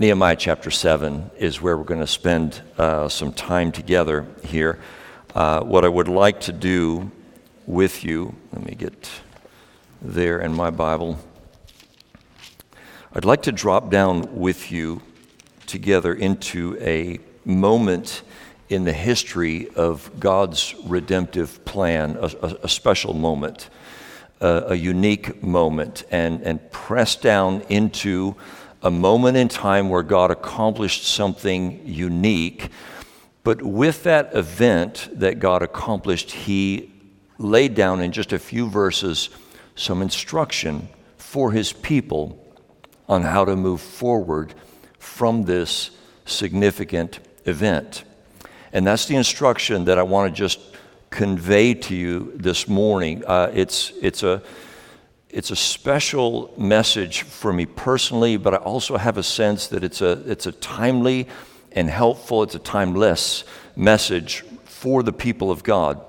Nehemiah chapter 7 is where we're going to spend uh, some time together here. Uh, what I would like to do with you, let me get there in my Bible. I'd like to drop down with you together into a moment in the history of God's redemptive plan, a, a, a special moment, a, a unique moment, and, and press down into a moment in time where God accomplished something unique. But with that event that God accomplished, He laid down in just a few verses some instruction for His people on how to move forward from this significant event. And that's the instruction that I want to just convey to you this morning. Uh, it's, it's a it's a special message for me personally, but I also have a sense that it's a, it's a timely and helpful, it's a timeless message for the people of God.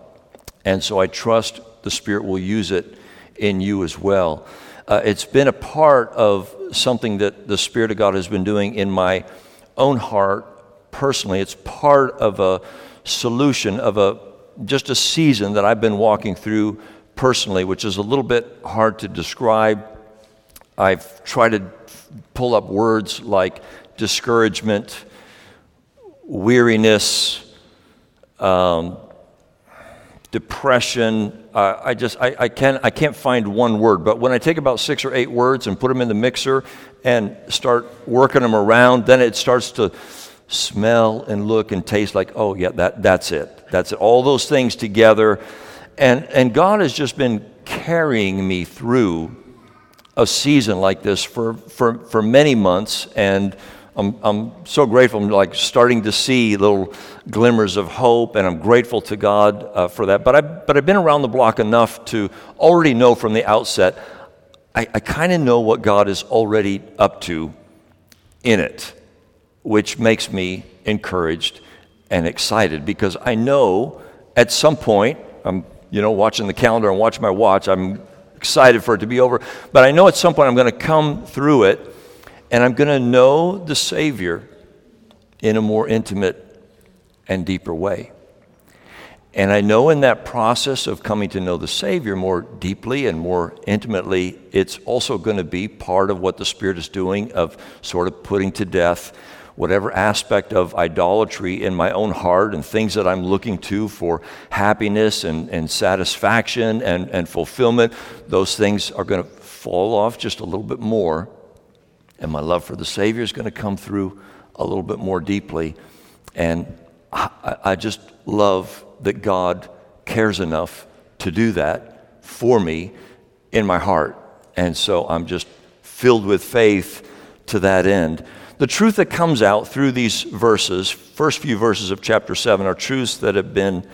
And so I trust the Spirit will use it in you as well. Uh, it's been a part of something that the Spirit of God has been doing in my own heart personally. It's part of a solution of a just a season that I've been walking through personally, which is a little bit hard to describe. I've tried to pull up words like discouragement, weariness, um, depression. Uh, I just I, I, can I can't find one word, but when I take about six or eight words and put them in the mixer and start working them around, then it starts to smell and look and taste like oh yeah that that's it that's it. All those things together and, and God has just been carrying me through a season like this for, for, for many months. And I'm, I'm so grateful. I'm like starting to see little glimmers of hope, and I'm grateful to God uh, for that. But, I, but I've been around the block enough to already know from the outset, I, I kind of know what God is already up to in it, which makes me encouraged and excited because I know at some point, I'm you know, watching the calendar and watching my watch. I'm excited for it to be over. But I know at some point I'm going to come through it and I'm going to know the Savior in a more intimate and deeper way. And I know in that process of coming to know the Savior more deeply and more intimately, it's also going to be part of what the Spirit is doing of sort of putting to death whatever aspect of idolatry in my own heart and things that I'm looking to for happiness and, and satisfaction and, and fulfillment, those things are going to fall off just a little bit more. And my love for the Savior is going to come through a little bit more deeply. And I, I just love that God cares enough to do that for me in my heart. And so I'm just filled with faith to that end the truth that comes out through these verses, first few verses of chapter 7, are truths that have been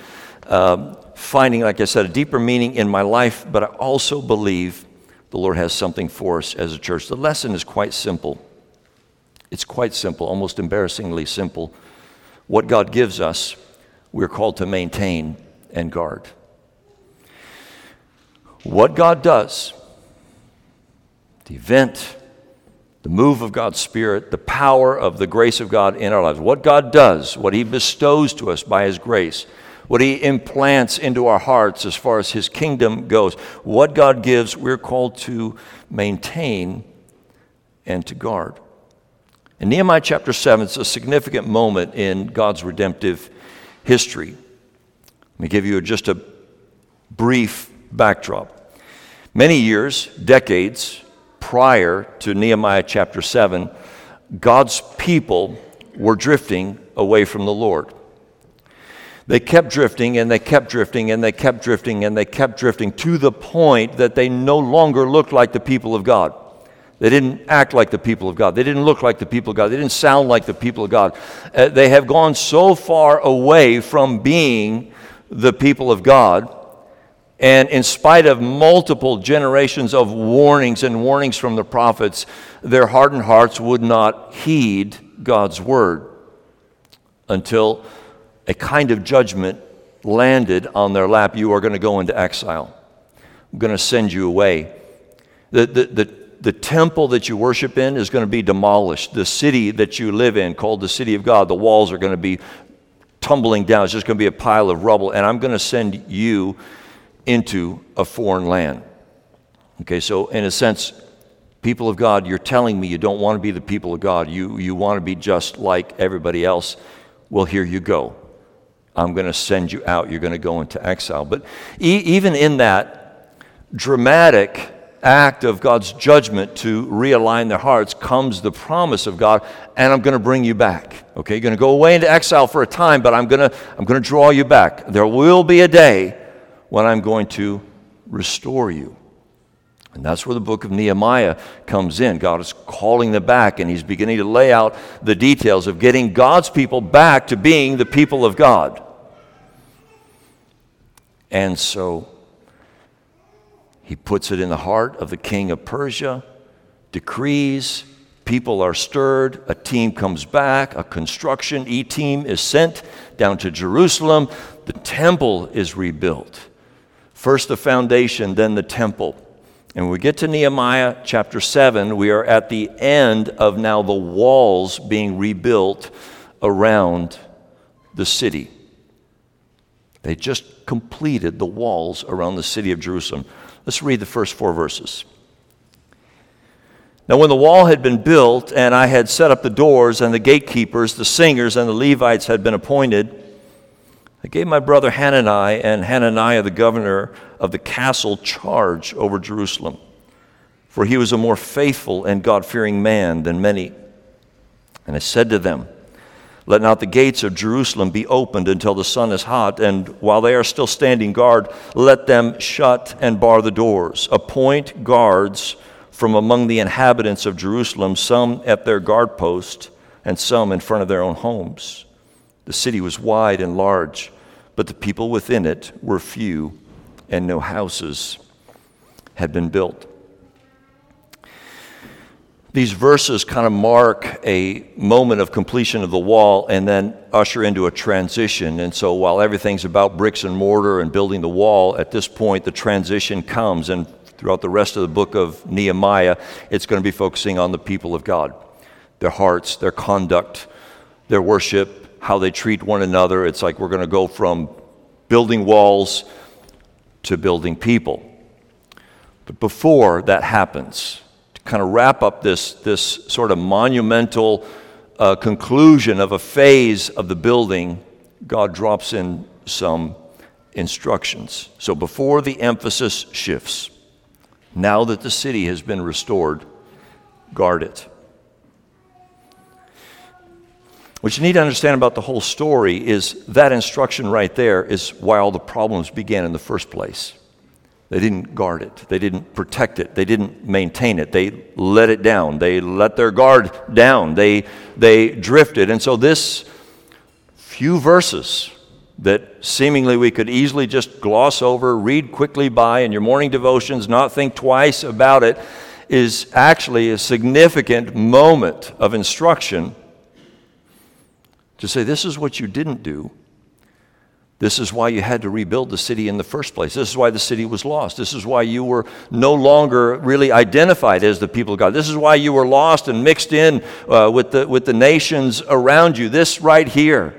uh, finding, like I said, a deeper meaning in my life, but I also believe the Lord has something for us as a church. The lesson is quite simple. It's quite simple, almost embarrassingly simple. What God gives us, we're called to maintain and guard. What God does, the event, the move of God's Spirit, the power of the grace of God in our lives. What God does, what He bestows to us by His grace, what He implants into our hearts as far as His kingdom goes, what God gives, we're called to maintain and to guard. In Nehemiah chapter 7, it's a significant moment in God's redemptive history. Let me give you just a brief backdrop. Many years, decades, prior to Nehemiah chapter 7, God's people were drifting away from the Lord. They kept drifting and they kept drifting and they kept drifting and they kept drifting to the point that they no longer looked like the people of God. They didn't act like the people of God. They didn't look like the people of God. They didn't sound like the people of God. Uh, they have gone so far away from being the people of God and in spite of multiple generations of warnings and warnings from the prophets, their hardened hearts would not heed God's word until a kind of judgment landed on their lap. You are going to go into exile. I'm going to send you away. The, the, the, the temple that you worship in is going to be demolished. The city that you live in, called the city of God, the walls are going to be tumbling down. It's just going to be a pile of rubble. And I'm going to send you into a foreign land. Okay, so in a sense, people of God, you're telling me you don't want to be the people of God. You, you want to be just like everybody else. Well, here you go. I'm going to send you out. You're going to go into exile. But e- even in that dramatic act of God's judgment to realign their hearts comes the promise of God, and I'm going to bring you back. Okay, you're going to go away into exile for a time, but I'm going to, I'm going to draw you back. There will be a day when I'm going to restore you. And that's where the book of Nehemiah comes in. God is calling them back, and He's beginning to lay out the details of getting God's people back to being the people of God. And so he puts it in the heart of the king of Persia, decrees, people are stirred, a team comes back, a construction E team is sent down to Jerusalem, the temple is rebuilt. First the foundation, then the temple. And we get to Nehemiah chapter 7, we are at the end of now the walls being rebuilt around the city. They just completed the walls around the city of Jerusalem. Let's read the first four verses. Now, when the wall had been built, and I had set up the doors, and the gatekeepers, the singers, and the Levites had been appointed, I gave my brother Hanani and Hananiah, the governor of the castle, charge over Jerusalem, for he was a more faithful and God fearing man than many. And I said to them, let not the gates of Jerusalem be opened until the sun is hot, and while they are still standing guard, let them shut and bar the doors. Appoint guards from among the inhabitants of Jerusalem, some at their guard post, and some in front of their own homes. The city was wide and large, but the people within it were few, and no houses had been built. These verses kind of mark a moment of completion of the wall and then usher into a transition. And so, while everything's about bricks and mortar and building the wall, at this point, the transition comes. And throughout the rest of the book of Nehemiah, it's going to be focusing on the people of God their hearts, their conduct, their worship, how they treat one another. It's like we're going to go from building walls to building people. But before that happens, to kind of wrap up this, this sort of monumental uh, conclusion of a phase of the building, God drops in some instructions. So before the emphasis shifts, now that the city has been restored, guard it. What you need to understand about the whole story is that instruction right there is why all the problems began in the first place. They didn't guard it. They didn't protect it. They didn't maintain it. They let it down. They let their guard down. They, they drifted. And so, this few verses that seemingly we could easily just gloss over, read quickly by in your morning devotions, not think twice about it, is actually a significant moment of instruction to say, This is what you didn't do this is why you had to rebuild the city in the first place. This is why the city was lost. This is why you were no longer really identified as the people of God. This is why you were lost and mixed in uh, with, the, with the nations around you. This right here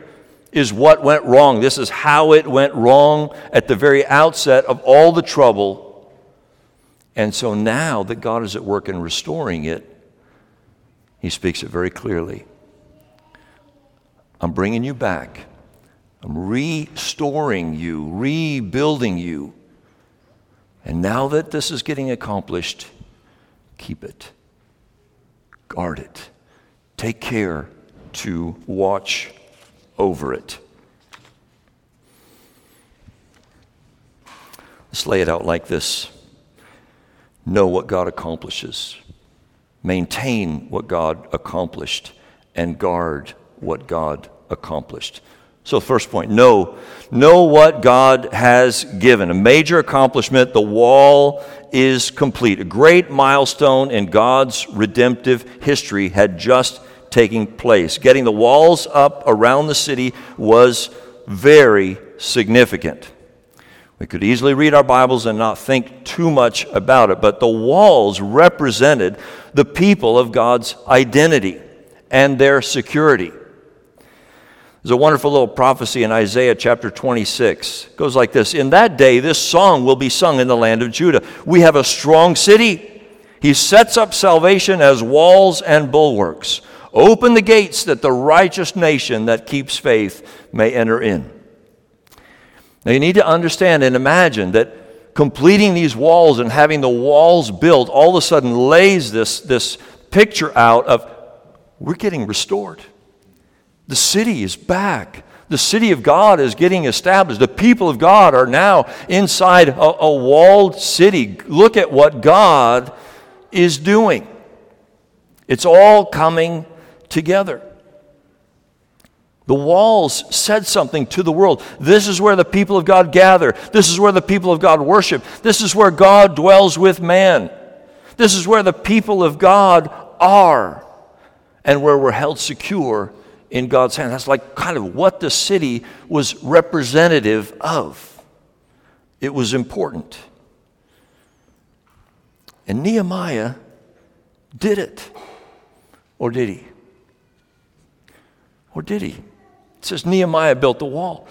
is what went wrong. This is how it went wrong at the very outset of all the trouble. And so now that God is at work in restoring it, He speaks it very clearly. I'm bringing you back. I'm restoring you, rebuilding you. And now that this is getting accomplished, keep it, guard it, take care to watch over it. Let's lay it out like this. Know what God accomplishes, maintain what God accomplished, and guard what God accomplished. So, first point know, know what God has given. A major accomplishment, the wall is complete. A great milestone in God's redemptive history had just taken place. Getting the walls up around the city was very significant. We could easily read our Bibles and not think too much about it, but the walls represented the people of God's identity and their security. There's a wonderful little prophecy in Isaiah chapter 26. It goes like this In that day, this song will be sung in the land of Judah. We have a strong city. He sets up salvation as walls and bulwarks. Open the gates that the righteous nation that keeps faith may enter in. Now, you need to understand and imagine that completing these walls and having the walls built all of a sudden lays this, this picture out of we're getting restored. The city is back. The city of God is getting established. The people of God are now inside a, a walled city. Look at what God is doing. It's all coming together. The walls said something to the world. This is where the people of God gather. This is where the people of God worship. This is where God dwells with man. This is where the people of God are and where we're held secure in God's hand. That's like kind of what the city was representative of. It was important. And Nehemiah did it. Or did he? Or did he? It says Nehemiah built the wall.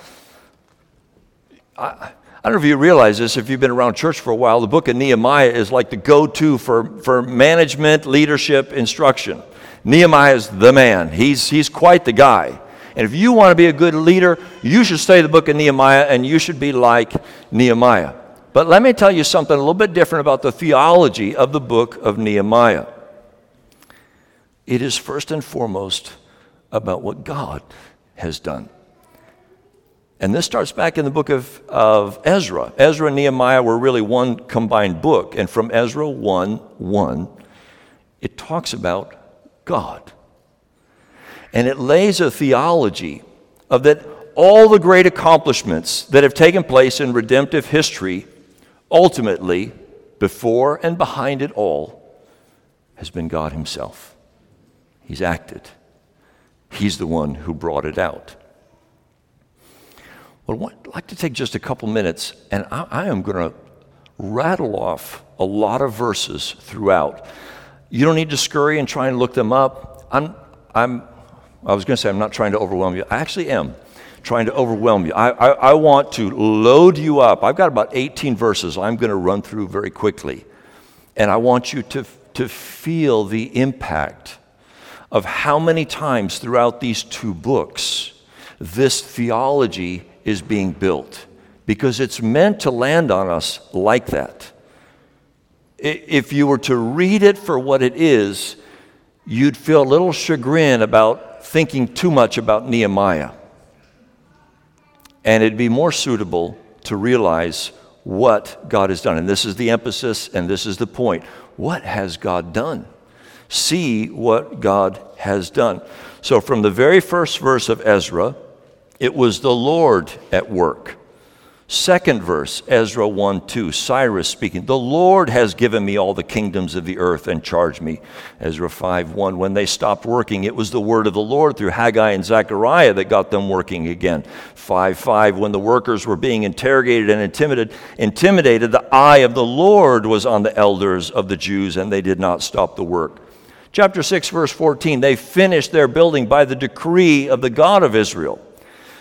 I, I don't know if you realize this, if you've been around church for a while, the book of Nehemiah is like the go to for, for management, leadership, instruction. Nehemiah is the man, he's, he's quite the guy. And if you want to be a good leader, you should study the book of Nehemiah and you should be like Nehemiah. But let me tell you something a little bit different about the theology of the book of Nehemiah. It is first and foremost about what God has done. And this starts back in the book of, of Ezra. Ezra and Nehemiah were really one combined book. And from Ezra 1 1, it talks about God. And it lays a theology of that all the great accomplishments that have taken place in redemptive history, ultimately, before and behind it all, has been God Himself. He's acted. He's the one who brought it out. Well, I'd like to take just a couple minutes, and I, I am going to rattle off a lot of verses throughout. You don't need to scurry and try and look them up. I'm, I'm, I was going to say I'm not trying to overwhelm you. I actually am trying to overwhelm you. I, I, I want to load you up. I've got about 18 verses I'm going to run through very quickly. And I want you to, to feel the impact of how many times throughout these two books this theology is being built because it's meant to land on us like that. If you were to read it for what it is, you'd feel a little chagrin about thinking too much about Nehemiah. And it'd be more suitable to realize what God has done. And this is the emphasis and this is the point. What has God done? see what God has done. So, from the very first verse of Ezra, it was the Lord at work. Second verse, Ezra 1 2, Cyrus speaking, The Lord has given me all the kingdoms of the earth and charged me. Ezra 5 1, when they stopped working, it was the word of the Lord through Haggai and Zechariah that got them working again. 5 5, when the workers were being interrogated and intimidated, intimidated, the eye of the Lord was on the elders of the Jews, and they did not stop the work. Chapter 6, verse 14, they finished their building by the decree of the God of Israel.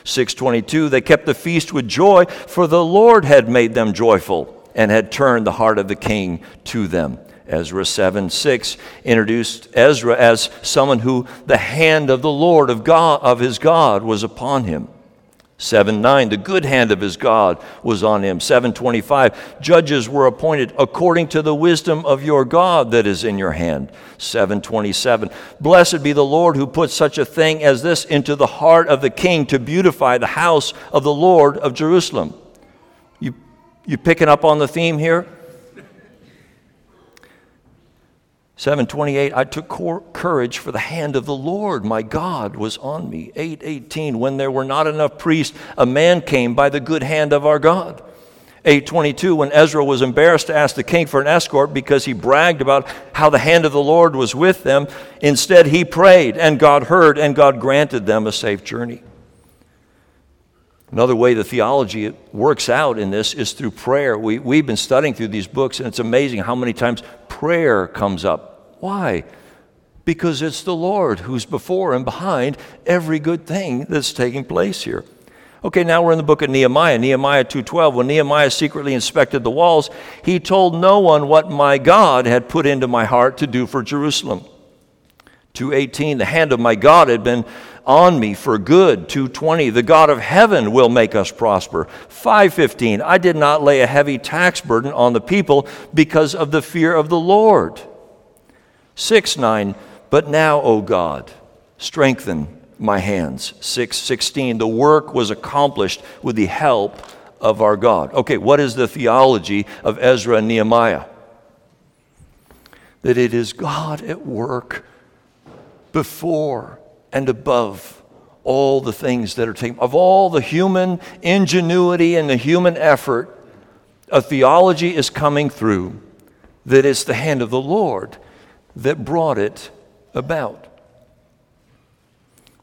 622, they kept the feast with joy, for the Lord had made them joyful and had turned the heart of the king to them. Ezra 7 6 introduced Ezra as someone who the hand of the Lord of God of his God was upon him. 7 9, the good hand of his God was on him. 725, judges were appointed according to the wisdom of your God that is in your hand. 727, blessed be the Lord who put such a thing as this into the heart of the king to beautify the house of the Lord of Jerusalem. You, you picking up on the theme here? 728 I took courage for the hand of the Lord. My God was on me. 818 when there were not enough priests a man came by the good hand of our God. 822 when Ezra was embarrassed to ask the king for an escort because he bragged about how the hand of the Lord was with them instead he prayed and God heard and God granted them a safe journey. Another way the theology works out in this is through prayer. We, we've been studying through these books, and it's amazing how many times prayer comes up. Why? Because it's the Lord who's before and behind every good thing that's taking place here. Okay, now we're in the book of Nehemiah, Nehemiah 2:12. When Nehemiah secretly inspected the walls, he told no one what my God had put into my heart to do for Jerusalem. 2:18, the hand of my God had been on me for good. 220, the God of heaven will make us prosper. 515, I did not lay a heavy tax burden on the people because of the fear of the Lord. 6 9, but now, O God, strengthen my hands. 616, the work was accomplished with the help of our God. Okay, what is the theology of Ezra and Nehemiah? That it is God at work before and above all the things that are taken, of all the human ingenuity and the human effort, a theology is coming through that it's the hand of the Lord that brought it about.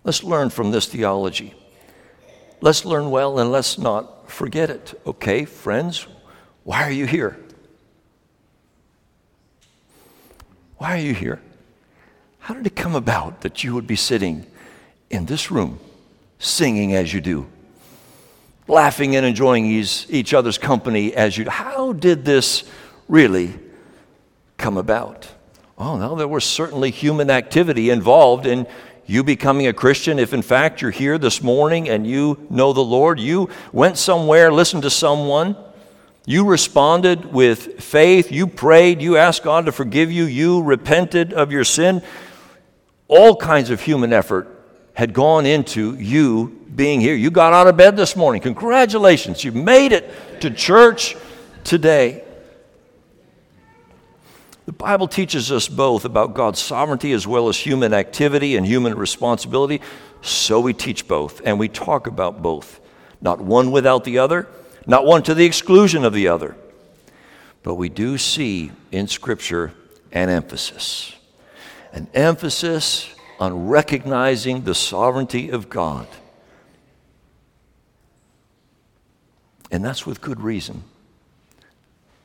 Let's learn from this theology. Let's learn well and let's not forget it. Okay, friends, why are you here? Why are you here? How did it come about that you would be sitting in this room singing as you do, laughing and enjoying each other's company as you do? How did this really come about? Oh, no, there was certainly human activity involved in you becoming a Christian. If in fact you're here this morning and you know the Lord, you went somewhere, listened to someone, you responded with faith, you prayed, you asked God to forgive you, you repented of your sin all kinds of human effort had gone into you being here. You got out of bed this morning. Congratulations. You made it to church today. The Bible teaches us both about God's sovereignty as well as human activity and human responsibility. So we teach both and we talk about both. Not one without the other, not one to the exclusion of the other. But we do see in Scripture an emphasis an emphasis on recognizing the sovereignty of God. And that's with good reason.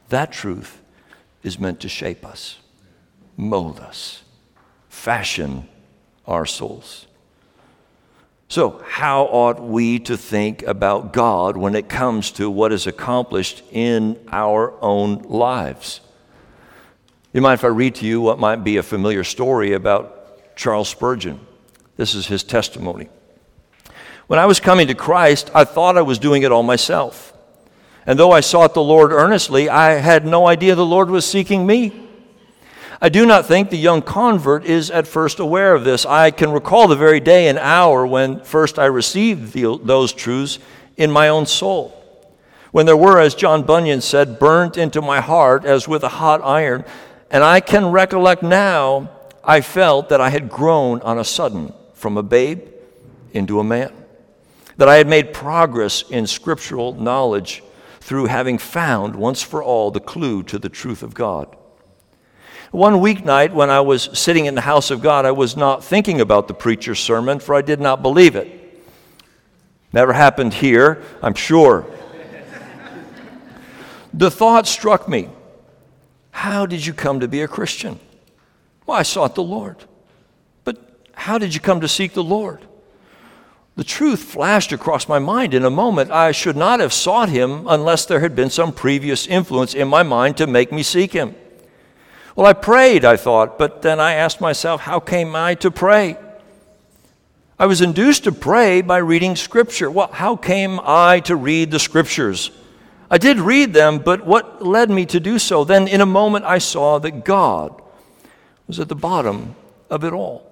That truth is meant to shape us, mold us, fashion our souls. So, how ought we to think about God when it comes to what is accomplished in our own lives? You mind if I read to you what might be a familiar story about Charles Spurgeon? This is his testimony. When I was coming to Christ, I thought I was doing it all myself. And though I sought the Lord earnestly, I had no idea the Lord was seeking me. I do not think the young convert is at first aware of this. I can recall the very day and hour when first I received the, those truths in my own soul. When there were, as John Bunyan said, burnt into my heart as with a hot iron, and I can recollect now, I felt that I had grown on a sudden from a babe into a man, that I had made progress in scriptural knowledge through having found once for all the clue to the truth of God. One weeknight, when I was sitting in the house of God, I was not thinking about the preacher's sermon, for I did not believe it. Never happened here, I'm sure. the thought struck me how did you come to be a Christian? Well, I sought the Lord. But how did you come to seek the Lord? The truth flashed across my mind in a moment. I should not have sought him unless there had been some previous influence in my mind to make me seek him. Well, I prayed, I thought, but then I asked myself, how came I to pray? I was induced to pray by reading Scripture. Well, how came I to read the Scriptures? I did read them, but what led me to do so? Then, in a moment, I saw that God was at the bottom of it all,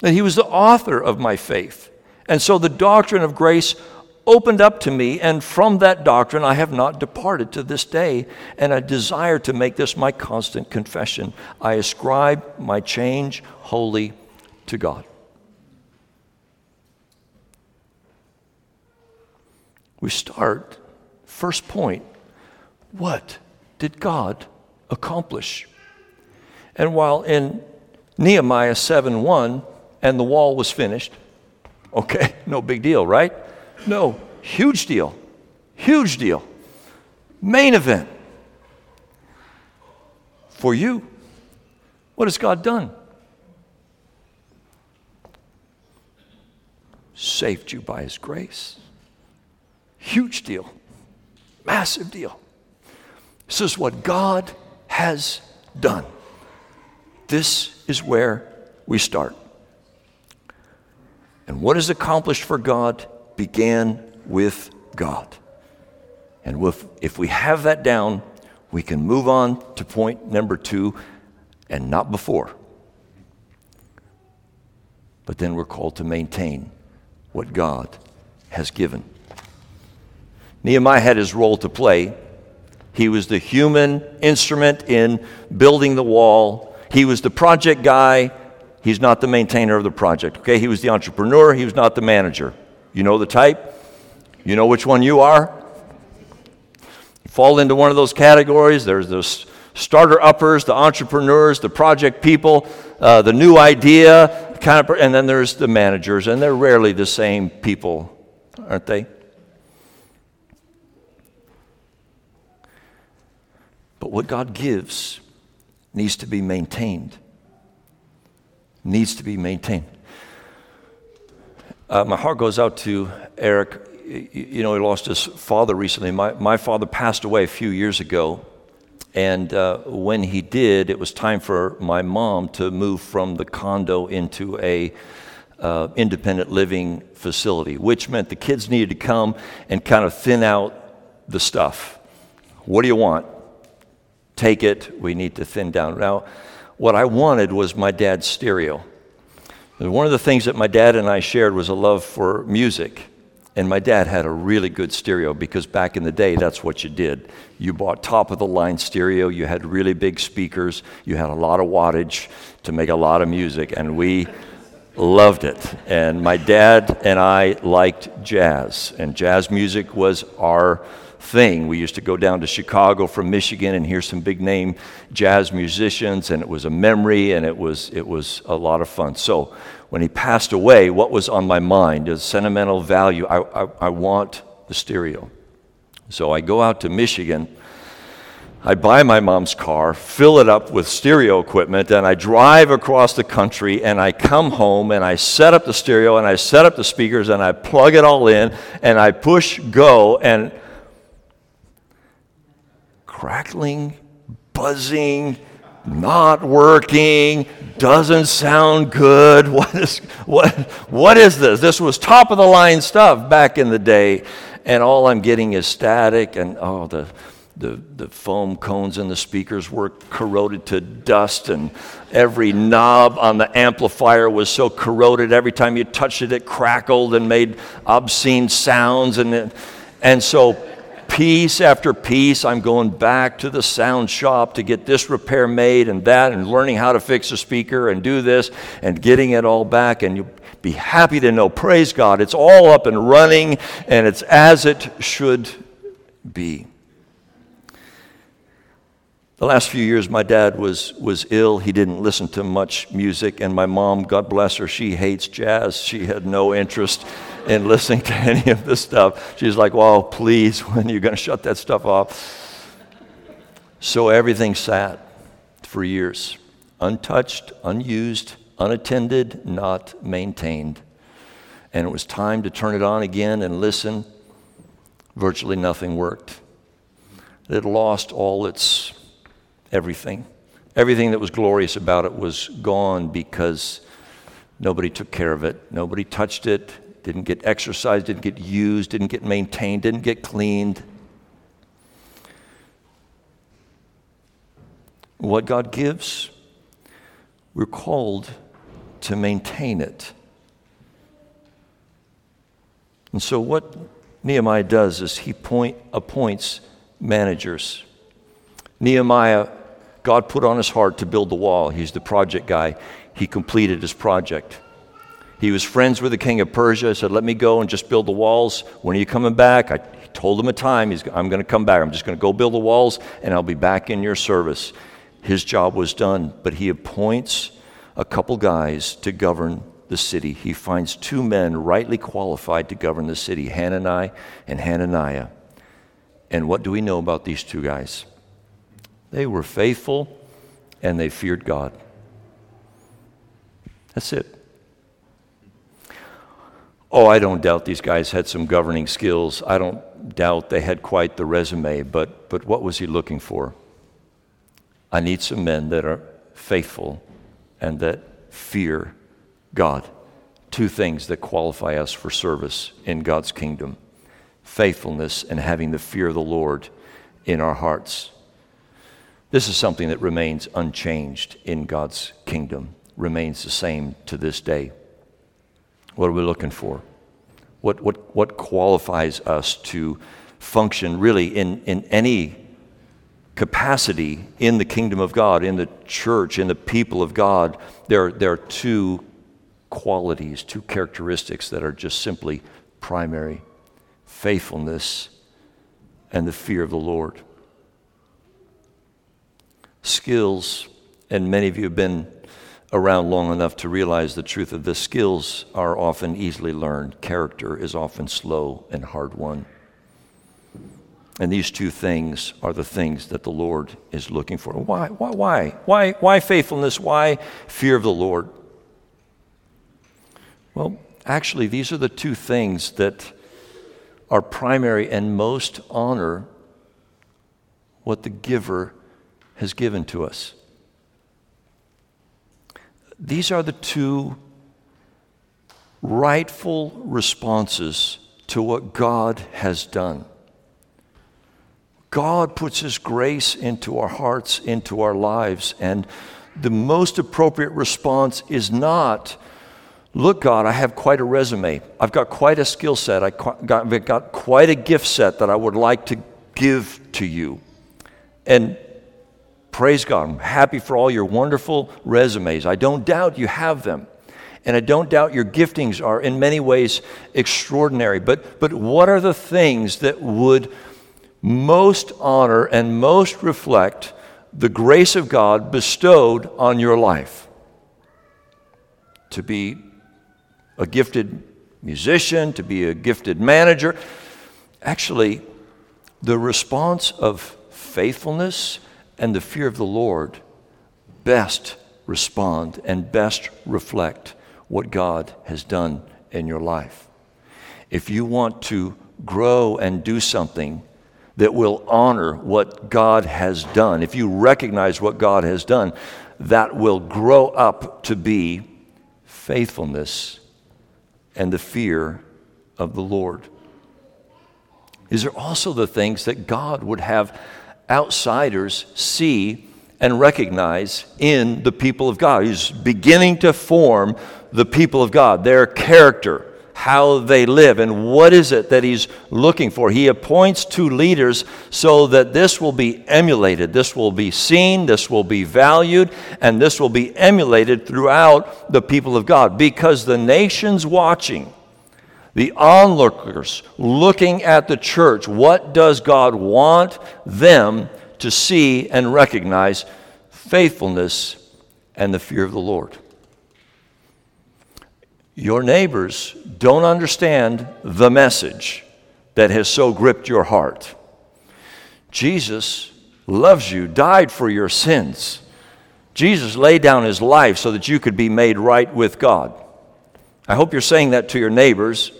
that He was the author of my faith. And so the doctrine of grace opened up to me, and from that doctrine I have not departed to this day, and I desire to make this my constant confession. I ascribe my change wholly to God. We start First point what did God accomplish? And while in Nehemiah 7 1, and the wall was finished, okay, no big deal, right? No, Huge deal. Huge deal. Main event. For you, what has God done? Saved you by His grace. Huge deal. Massive deal. This is what God has done. This is where we start. And what is accomplished for God began with God. And if, we have that down, we can move on to point number two and not before. But then we're called to maintain what God has given. Nehemiah had his role to play. He was the human instrument in building the wall. He was the project guy. He's not the maintainer of the project. Okay, he was the entrepreneur. He was not the manager. You know the type? You know which one you are? You fall into one of those categories. There's those starter uppers, the entrepreneurs, the project people, uh, the new idea, kind of, and then there's the managers, and they're rarely the same people, aren't they? But what God gives needs to be maintained. Needs to be maintained. Uh, my heart goes out to Eric. You know, he lost his father recently. My, my father passed away a few years ago. And uh, when he did, it was time for my mom to move from the condo into a uh, independent living facility, which meant the kids needed to come and kind of thin out the stuff. What do you want? Take it. We need to thin down. Now, what I wanted was my dad's stereo. And one of the things that my dad and I shared was a love for music. And my dad had a really good stereo because back in the day, that's what you did. You bought top of the line stereo, you had really big speakers, you had a lot of wattage to make a lot of music, and we loved it. And my dad and I liked jazz, and jazz music was our thing. We used to go down to Chicago from Michigan and hear some big name jazz musicians, and it was a memory and it was, it was a lot of fun. So when he passed away, what was on my mind is sentimental value. I, I, I want the stereo. So I go out to Michigan. I buy my mom's car, fill it up with stereo equipment, and I drive across the country and I come home and I set up the stereo and I set up the speakers and I plug it all in and I push go and crackling, buzzing, not working, doesn't sound good. What is, what, what is this? This was top of the line stuff back in the day, and all I'm getting is static, and oh, the, the, the foam cones in the speakers were corroded to dust, and every knob on the amplifier was so corroded. Every time you touched it, it crackled and made obscene sounds. And, and so piece after piece, I'm going back to the sound shop to get this repair made and that, and learning how to fix a speaker and do this and getting it all back. And you'll be happy to know, praise God, it's all up and running and it's as it should be. The last few years, my dad was, was ill. He didn't listen to much music. And my mom, God bless her, she hates jazz. She had no interest in listening to any of this stuff. She's like, well, please, when are you going to shut that stuff off? So everything sat for years, untouched, unused, unattended, not maintained. And it was time to turn it on again and listen. Virtually nothing worked. It lost all its everything. Everything that was glorious about it was gone because nobody took care of it. Nobody touched it, didn't get exercised, didn't get used, didn't get maintained, didn't get cleaned. What God gives, we're called to maintain it. And so, what Nehemiah does is he point, appoints managers. Nehemiah, God put on his heart to build the wall. He's the project guy. He completed his project. He was friends with the king of Persia. He said, Let me go and just build the walls. When are you coming back? I told him a time. He's, I'm going to come back. I'm just going to go build the walls and I'll be back in your service. His job was done, but he appoints a couple guys to govern the city. He finds two men rightly qualified to govern the city Hanani and Hananiah. And what do we know about these two guys? They were faithful and they feared God. That's it. Oh, I don't doubt these guys had some governing skills. I don't doubt they had quite the resume, but, but what was he looking for? I need some men that are faithful and that fear God. Two things that qualify us for service in God's kingdom faithfulness and having the fear of the Lord in our hearts. This is something that remains unchanged in God's kingdom, remains the same to this day. What are we looking for? What, what, what qualifies us to function really in, in any capacity in the kingdom of God, in the church, in the people of God? There, there are two qualities, two characteristics that are just simply primary faithfulness and the fear of the Lord. Skills, and many of you have been around long enough to realize the truth of this. Skills are often easily learned, character is often slow and hard won. And these two things are the things that the Lord is looking for. Why? Why? Why? Why, why faithfulness? Why fear of the Lord? Well, actually, these are the two things that are primary and most honor what the giver has given to us. These are the two rightful responses to what God has done. God puts His grace into our hearts, into our lives, and the most appropriate response is not, Look, God, I have quite a resume. I've got quite a skill set. I've got, quite a gift set that I would like to give to you. And Praise God. I'm happy for all your wonderful resumes. I don't doubt you have them. And I don't doubt your giftings are in many ways extraordinary. But, but what are the things that would most honor and most reflect the grace of God bestowed on your life? To be a gifted musician, to be a gifted manager. Actually, the response of faithfulness and the fear of the Lord best respond and best reflect what God has done in your life. If you want to grow and do something that will honor what God has done, if you recognize what God has done, that will grow up to be faithfulness and the fear of the Lord. These are also the things that God would have outsiders see and recognize in the people of God. He's beginning to form the people of God, their character, how they live, and what is it that he's looking for. He appoints two leaders so that this will be emulated, this will be seen, this will be valued, and this will be emulated throughout the people of God because the nation's watching the onlookers looking at the church, what does God want them to see and recognize? Faithfulness and the fear of the Lord. Your neighbors don't understand the message that has so gripped your heart. Jesus loves you, died for your sins. Jesus laid down his life so that you could be made right with God. I hope you're saying that to your neighbors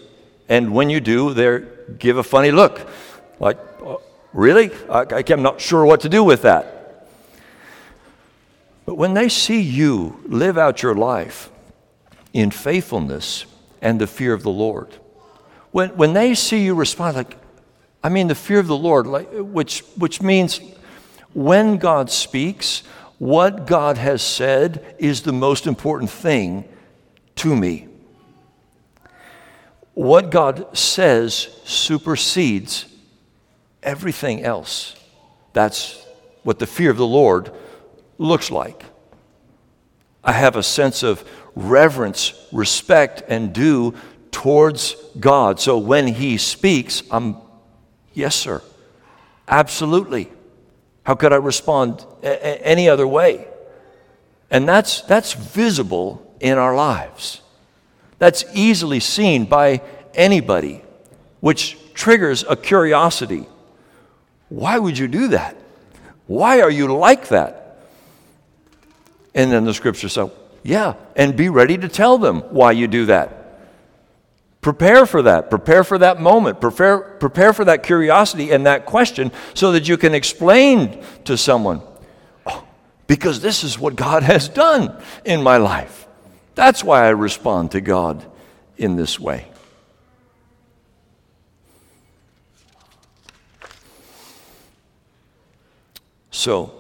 and when you do, they give a funny look, like, oh, really? I, I'm not sure what to do with that. But when they see you live out your life in faithfulness and the fear of the Lord, when, when they see you respond like, I mean, the fear of the Lord, like, which, which means when God speaks, what God has said is the most important thing to me what God says supersedes everything else. That's what the fear of the Lord looks like. I have a sense of reverence, respect, and due towards God. So when He speaks, I'm, yes, sir, absolutely. How could I respond a- any other way? And that's, that's visible in our lives. That's easily seen by anybody, which triggers a curiosity. Why would you do that? Why are you like that? And then the scripture says, yeah, and be ready to tell them why you do that. Prepare for that. Prepare for that moment. Prepare, prepare for that curiosity and that question so that you can explain to someone, oh, because this is what God has done in my life. That's why I respond to God in this way. So,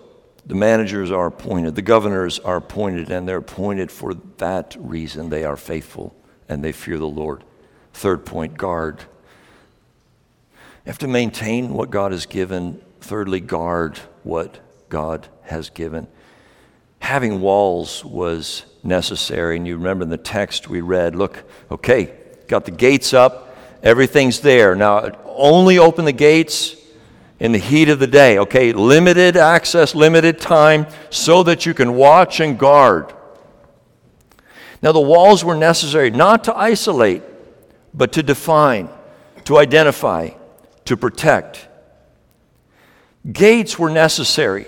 the managers are appointed, the governors are appointed, and they're appointed for that reason. They are faithful and they fear the Lord. Third point, guard. You have to maintain what God has given. Thirdly, guard what God has given. Having walls was necessary. And you remember in the text we read look, okay, got the gates up, everything's there. Now, only open the gates in the heat of the day, okay? Limited access, limited time, so that you can watch and guard. Now, the walls were necessary not to isolate, but to define, to identify, to protect. Gates were necessary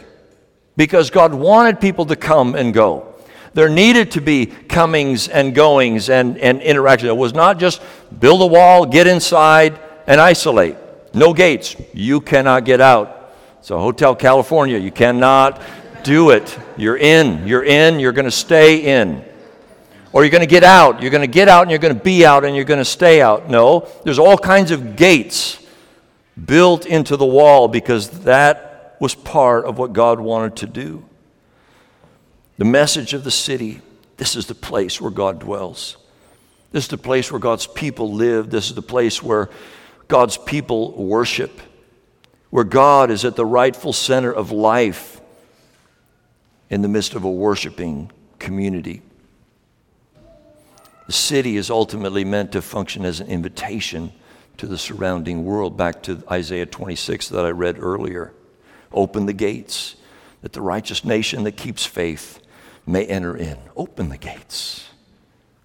because God wanted people to come and go. There needed to be comings and goings and, and interaction. It was not just build a wall, get inside, and isolate. No gates. You cannot get out. So, Hotel California, you cannot do it. You're in. You're in. You're going to stay in. Or you're going to get out. You're going to get out and you're going to be out and you're going to stay out. No, there's all kinds of gates built into the wall because that was part of what God wanted to do. The message of the city this is the place where God dwells. This is the place where God's people live. This is the place where God's people worship, where God is at the rightful center of life in the midst of a worshiping community. The city is ultimately meant to function as an invitation to the surrounding world. Back to Isaiah 26 that I read earlier. Open the gates that the righteous nation that keeps faith may enter in. Open the gates.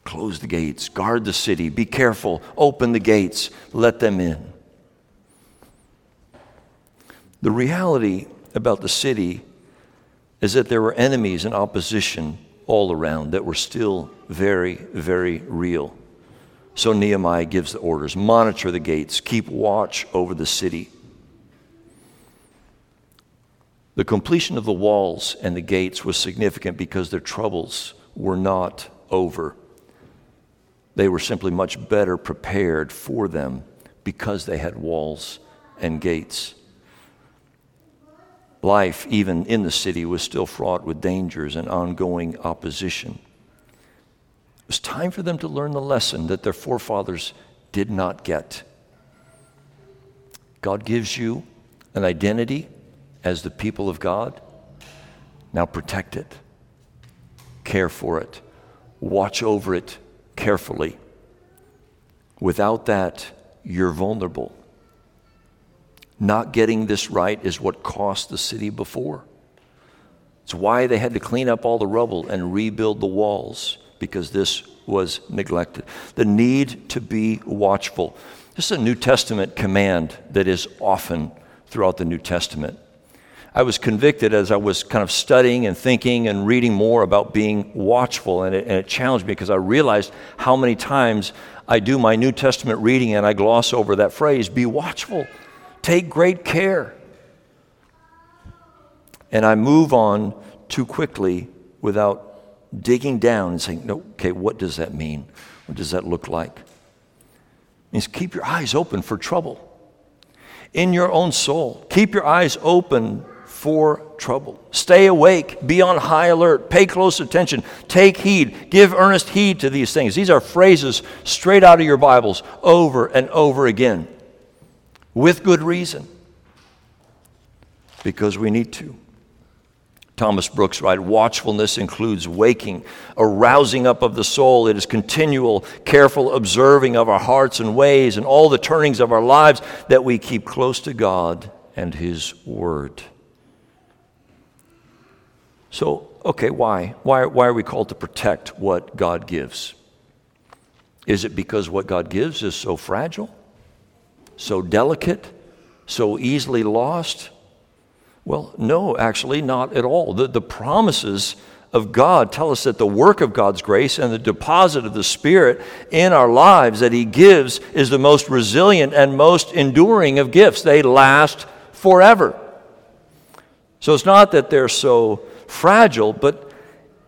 Close the gates. Guard the city. Be careful. Open the gates. Let them in. The reality about the city is that there were enemies and opposition all around that were still very, very real. So Nehemiah gives the orders monitor the gates, keep watch over the city. The completion of the walls and the gates was significant because their troubles were not over. They were simply much better prepared for them because they had walls and gates. Life, even in the city, was still fraught with dangers and ongoing opposition. It was time for them to learn the lesson that their forefathers did not get. God gives you an identity as the people of God. Now protect it, care for it, watch over it carefully. Without that, you're vulnerable. Not getting this right is what cost the city before. It's why they had to clean up all the rubble and rebuild the walls, because this was neglected. The need to be watchful. This is a New Testament command that is often throughout the New Testament. I was convicted as I was kind of studying and thinking and reading more about being watchful, and it, and it, challenged me because I realized how many times I do my New Testament reading and I gloss over that phrase be watchful, take great care. And I move on too quickly without digging down and saying, no, okay, what does that mean? What does that look like? It means keep your eyes open for trouble in your own soul. Keep your eyes open for trouble. Stay awake, be on high alert, pay close attention, take heed, give earnest heed to these things. These are phrases straight out of your Bibles over and over again with good reason because we need to. Thomas Brooks writes Watchfulness includes waking, a rousing up of the soul. It is continual, careful observing of our hearts and ways and all the turnings of our lives that we keep close to God and His Word. So, okay, why? why? Why are we called to protect what God gives? Is it because what God gives is so fragile, so delicate, so easily lost? Well, no, actually, not at all. The, the promises of God tell us that the work of God's grace and the deposit of the Spirit in our lives that He gives is the most resilient and most enduring of gifts. They last forever. So it's not that they're so fragile, but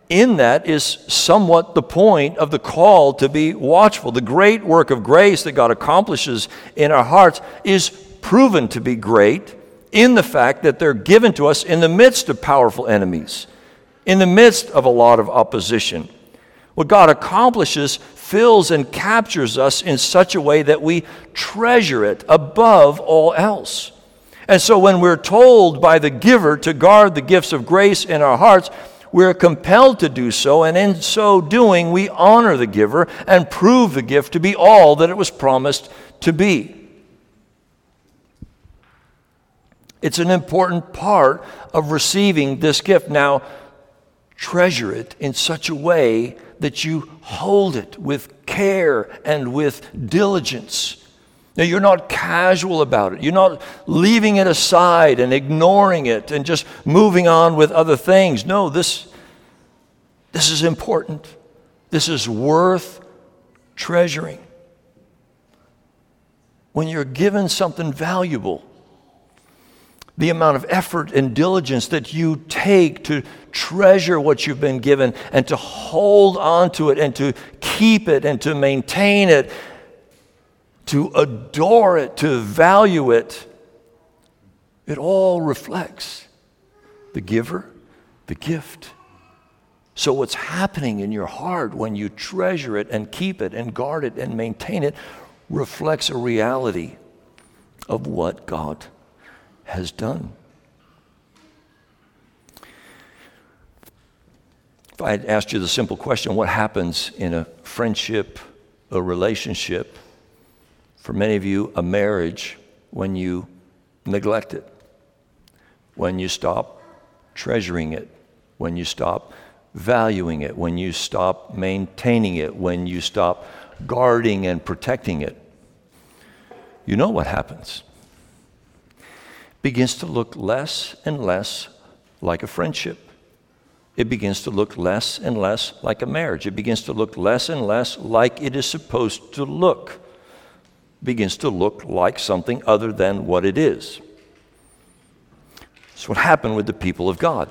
in that is somewhat the point of the call to be watchful. The great work of grace that God accomplishes in our hearts is proven to be great in the fact that they're given to us in the midst of powerful enemies, in the midst of a lot of opposition. What God accomplishes fills and captures us in such a way that we treasure it above all else. And so when we're told by the giver to guard the gifts of grace in our hearts, we're compelled to do so, and in so doing, we honor the giver and prove the gift to be all that it was promised to be. It's an important part of receiving this gift. Now, treasure it in such a way that you hold it with care and with diligence. Now, you're not casual about it. You're not leaving it aside and ignoring it and just moving on with other things. No, this, this is important. This is worth treasuring. When you're given something valuable, the amount of effort and diligence that you take to treasure what you've been given and to hold on to it and to keep it and to maintain it to adore it, to value it, it all reflects the giver, the gift. So, what's happening in your heart when you treasure it and keep it and guard it and maintain it reflects a reality of what God has done. If I had asked you the simple question, what happens in a friendship, a relationship, for many of you, a marriage when you neglect it, when you stop treasuring it, when you stop valuing it, when you stop maintaining it, when you stop guarding and protecting it. You know what happens. It begins to look less and less like a friendship. It begins to look less and less like a marriage. It begins to look less and less like it is supposed to look begins to look like something other than what it is. That's what happened with the people of God.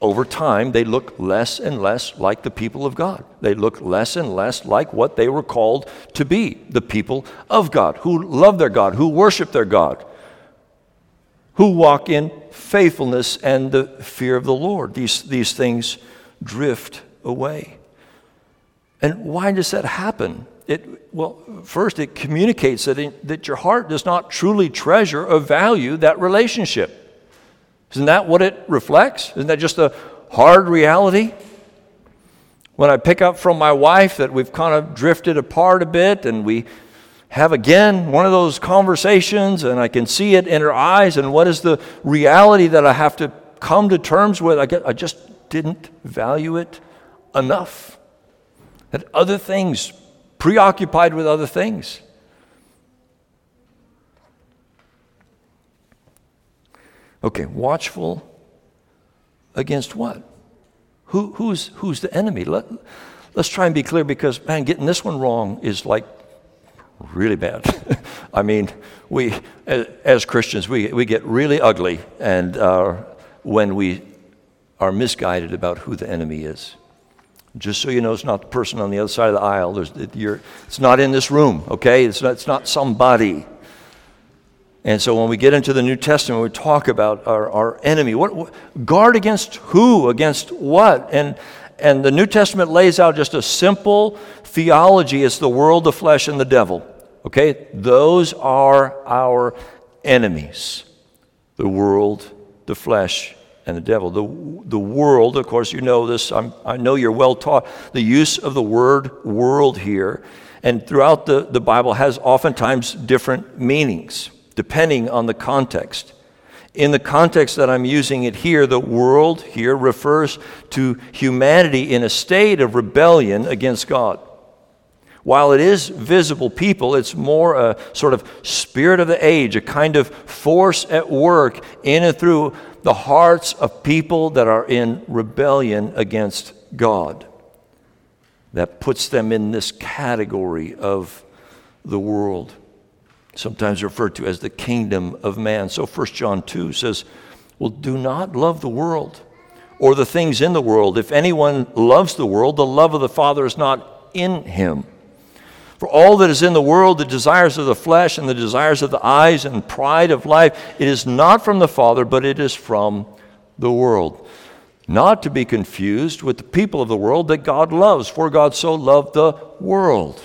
Over time, they look less and less like the people of God. They look less and less like what they were called to be the people of God, who love their God, who worship their God, who walk in faithfulness and the fear of the Lord. These, these things drift away. And why does that happen? It, well, first, it communicates that, that your heart does not truly treasure or value that relationship. Isn't that what it reflects? Isn't that just a hard reality? When I pick up from my wife that we've kind of drifted apart a bit and we have again one of those conversations and I can see it in her eyes, and what is the reality that I have to come to terms with? I, get, I just didn't value it enough. That other things preoccupied with other things. Okay, watchful against what? Who, who's, who's the enemy? Let, let's try and be clear because, man, getting this one wrong is like really bad. I mean, we, as Christians, we, we get really ugly and uh, when we are misguided about who the enemy is. Just so you know, it's not the person on the other side of the aisle. It, it's not in this room, okay? It's not, it's not somebody. And so when we get into the New Testament, we talk about our, our enemy. What, what, guard against who? Against what? And, and the New Testament lays out just a simple theology it's the world, the flesh, and the devil. Okay? Those are our enemies the world, the flesh, and the devil. The, the world, of course, you know this, I'm, i know you're well taught. The use of the word world here and throughout the, the Bible has oftentimes different meanings depending on the context. In the context that I'm using it here, the world here refers to humanity in a state of rebellion against God. While it is visible people, it's more a sort of spirit of the age, a kind of force at work in and through the hearts of people that are in rebellion against God. That puts them in this category of the world, sometimes referred to as the kingdom of man. So 1 John 2 says, Well, do not love the world or the things in the world. If anyone loves the world, the love of the Father is not in him. For all that is in the world, the desires of the flesh and the desires of the eyes and pride of life, it is not from the Father, but it is from the world. Not to be confused with the people of the world that God loves, for God so loved the world.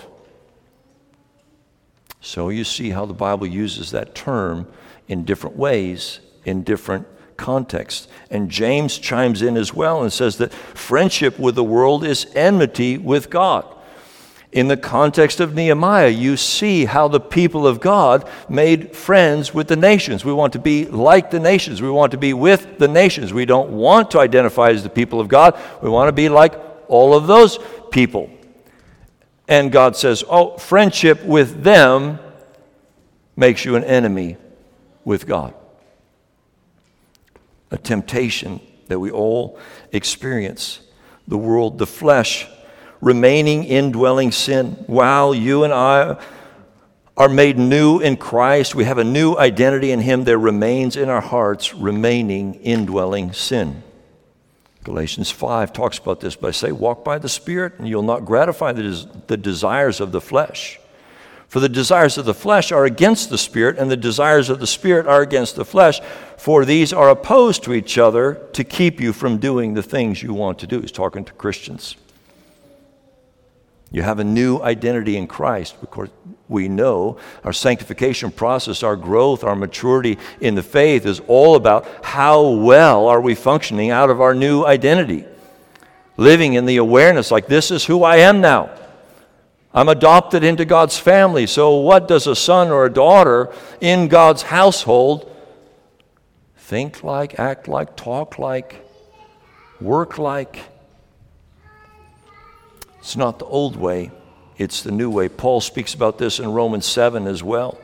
So you see how the Bible uses that term in different ways, in different contexts. And James chimes in as well and says that friendship with the world is enmity with God. In the context of Nehemiah, you see how the people of God made friends with the nations. We want to be like the nations. We want to be with the nations. We don't want to identify as the people of God. We want to be like all of those people. And God says, Oh, friendship with them makes you an enemy with God. A temptation that we all experience. The world, the flesh, remaining indwelling sin. While you and I are made new in Christ, we have a new identity in Him. There remains in our hearts remaining indwelling sin. Galatians 5 talks about this by say, Walk by the Spirit, and you'll not gratify the, des- the desires of the flesh. For the desires of the flesh are against the Spirit, and the desires of the Spirit are against the flesh, for these are opposed to each other to keep you from doing the things you want to do. He's talking to Christians. You have a new identity in Christ. Of course, we know our sanctification process, our growth, our maturity in the faith is all about how well are we functioning out of our new identity. Living in the awareness like this is who I am now. I'm adopted into God's family. So, what does a son or a daughter in God's household think like, act like, talk like, work like? It's not the old way, it's the new way. Paul speaks about this in Romans 7 as well.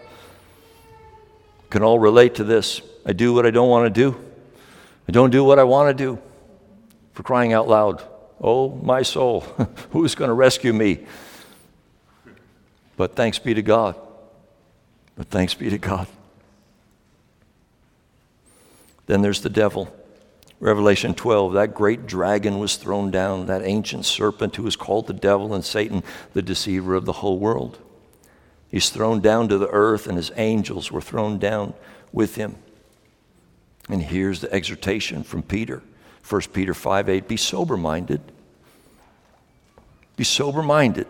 Can all relate to this. I do what I don't want to do. I don't do what I want to do. For crying out loud, oh, my soul, who's going to rescue me? But thanks be to God. But thanks be to God. Then there's the devil. Revelation 12, that great dragon was thrown down, that ancient serpent who is called the devil and Satan, the deceiver of the whole world. He's thrown down to the earth, and his angels were thrown down with him. And here's the exhortation from Peter 1 Peter 5 8 Be sober minded. Be sober minded.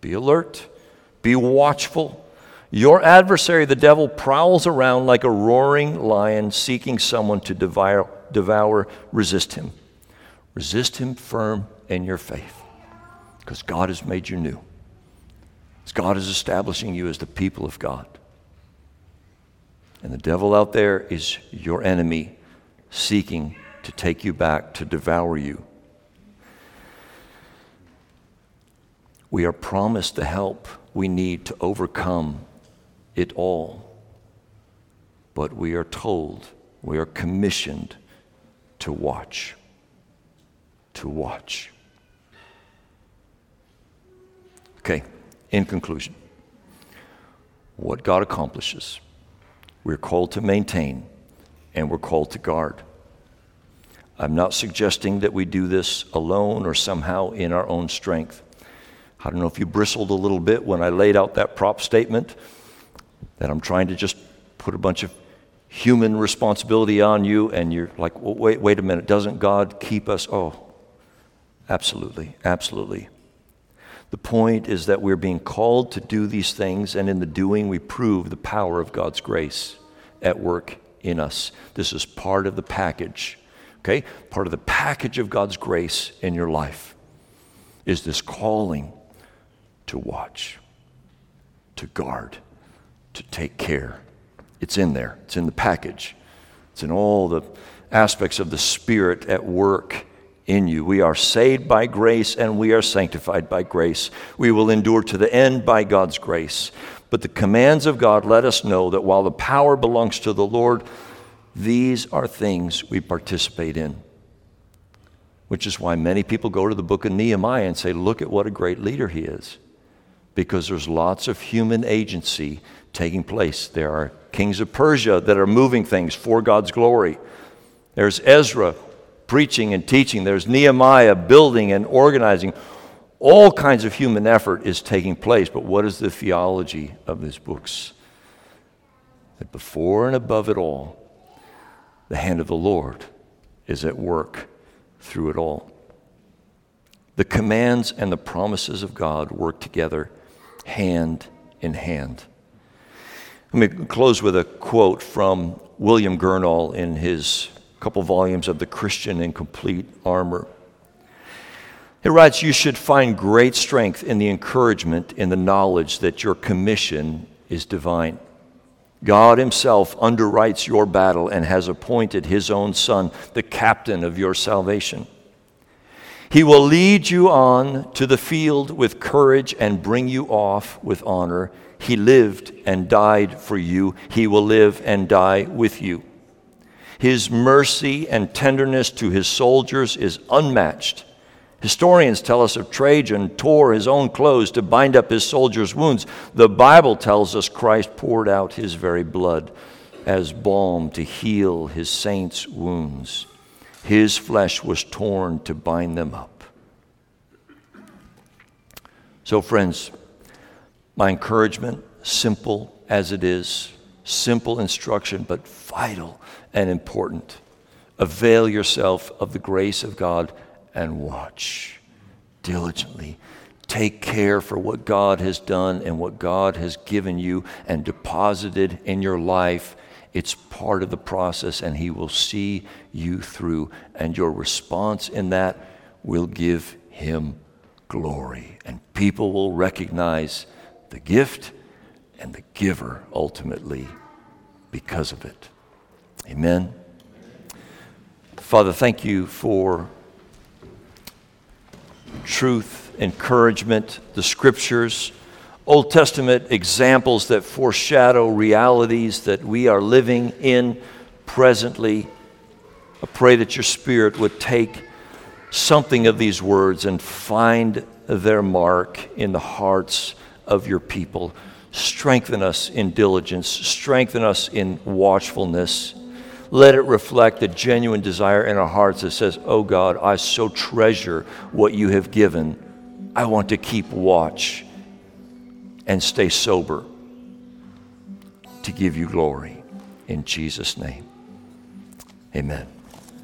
Be alert. Be watchful. Your adversary, the devil, prowls around like a roaring lion seeking someone to devour devour, resist him. Resist him firm in your faith because God has made you new. God is establishing you as the people of God. And the devil out there is your enemy seeking to take you back, to devour you. We are promised the help we need to overcome it all. But we are told, we are commissioned to watch. To watch. Okay, in conclusion, what God accomplishes, we're called to maintain and we're called to guard. I'm not suggesting that we do this alone or somehow in our own strength. I don't know if you bristled a little bit when I laid out that prop statement that I'm trying to just put a bunch of human responsibility on you, and you're like, well, wait, wait a minute, doesn't God keep us? Oh, absolutely, absolutely. The point is that we're being called to do these things, and in the doing, we prove the power of God's grace at work in us. This is part of the package, okay? Part of the package of God's grace in your life is this calling to watch, to guard, to take care it's in there, it's in the package, it's in all the aspects of the Spirit at work in you. We are saved by grace and we are sanctified by grace. We will endure to the end by God's grace. But the commands of God let us know that while the power belongs to the Lord, these are things we participate in. Which is why many people go to the book of Nehemiah and say, Look at what a great leader he is. Because there's lots of human agency taking place. There are kings of Persia that are moving things for God's glory. There's Ezra preaching and teaching. There's Nehemiah building and organizing. All kinds of human effort is taking place. But what is the theology of these books? That before and above it all, the hand of the Lord is at work through it all. The commands and the promises of God work together hand in hand. Let me close with a quote from William Gurnall in his couple volumes of The Christian in Complete Armor. He writes, You should find great strength in the encouragement in the knowledge that your commission is divine. God Himself underwrites your battle and has appointed His own Son, the captain of your salvation. He will lead you on to the field with courage and bring you off with honor. He lived and died for you. He will live and die with you. His mercy and tenderness to his soldiers is unmatched. Historians tell us of Trajan tore his own clothes to bind up his soldiers' wounds. The Bible tells us Christ poured out his very blood as balm to heal his saints' wounds. His flesh was torn to bind them up. So, friends, my encouragement, simple as it is, simple instruction, but vital and important. Avail yourself of the grace of God and watch diligently. Take care for what God has done and what God has given you and deposited in your life. It's part of the process, and He will see you through. And your response in that will give Him glory. And people will recognize the gift and the giver ultimately because of it. Amen. Father, thank you for truth, encouragement, the scriptures, Old Testament examples that foreshadow realities that we are living in presently. I pray that your Spirit would take something of these words and find their mark in the hearts of your people. Strengthen us in diligence, strengthen us in watchfulness let it reflect a genuine desire in our hearts that says, Oh God, I so treasure what you have given. I want to keep watch and stay sober to give you glory. In Jesus' name, amen.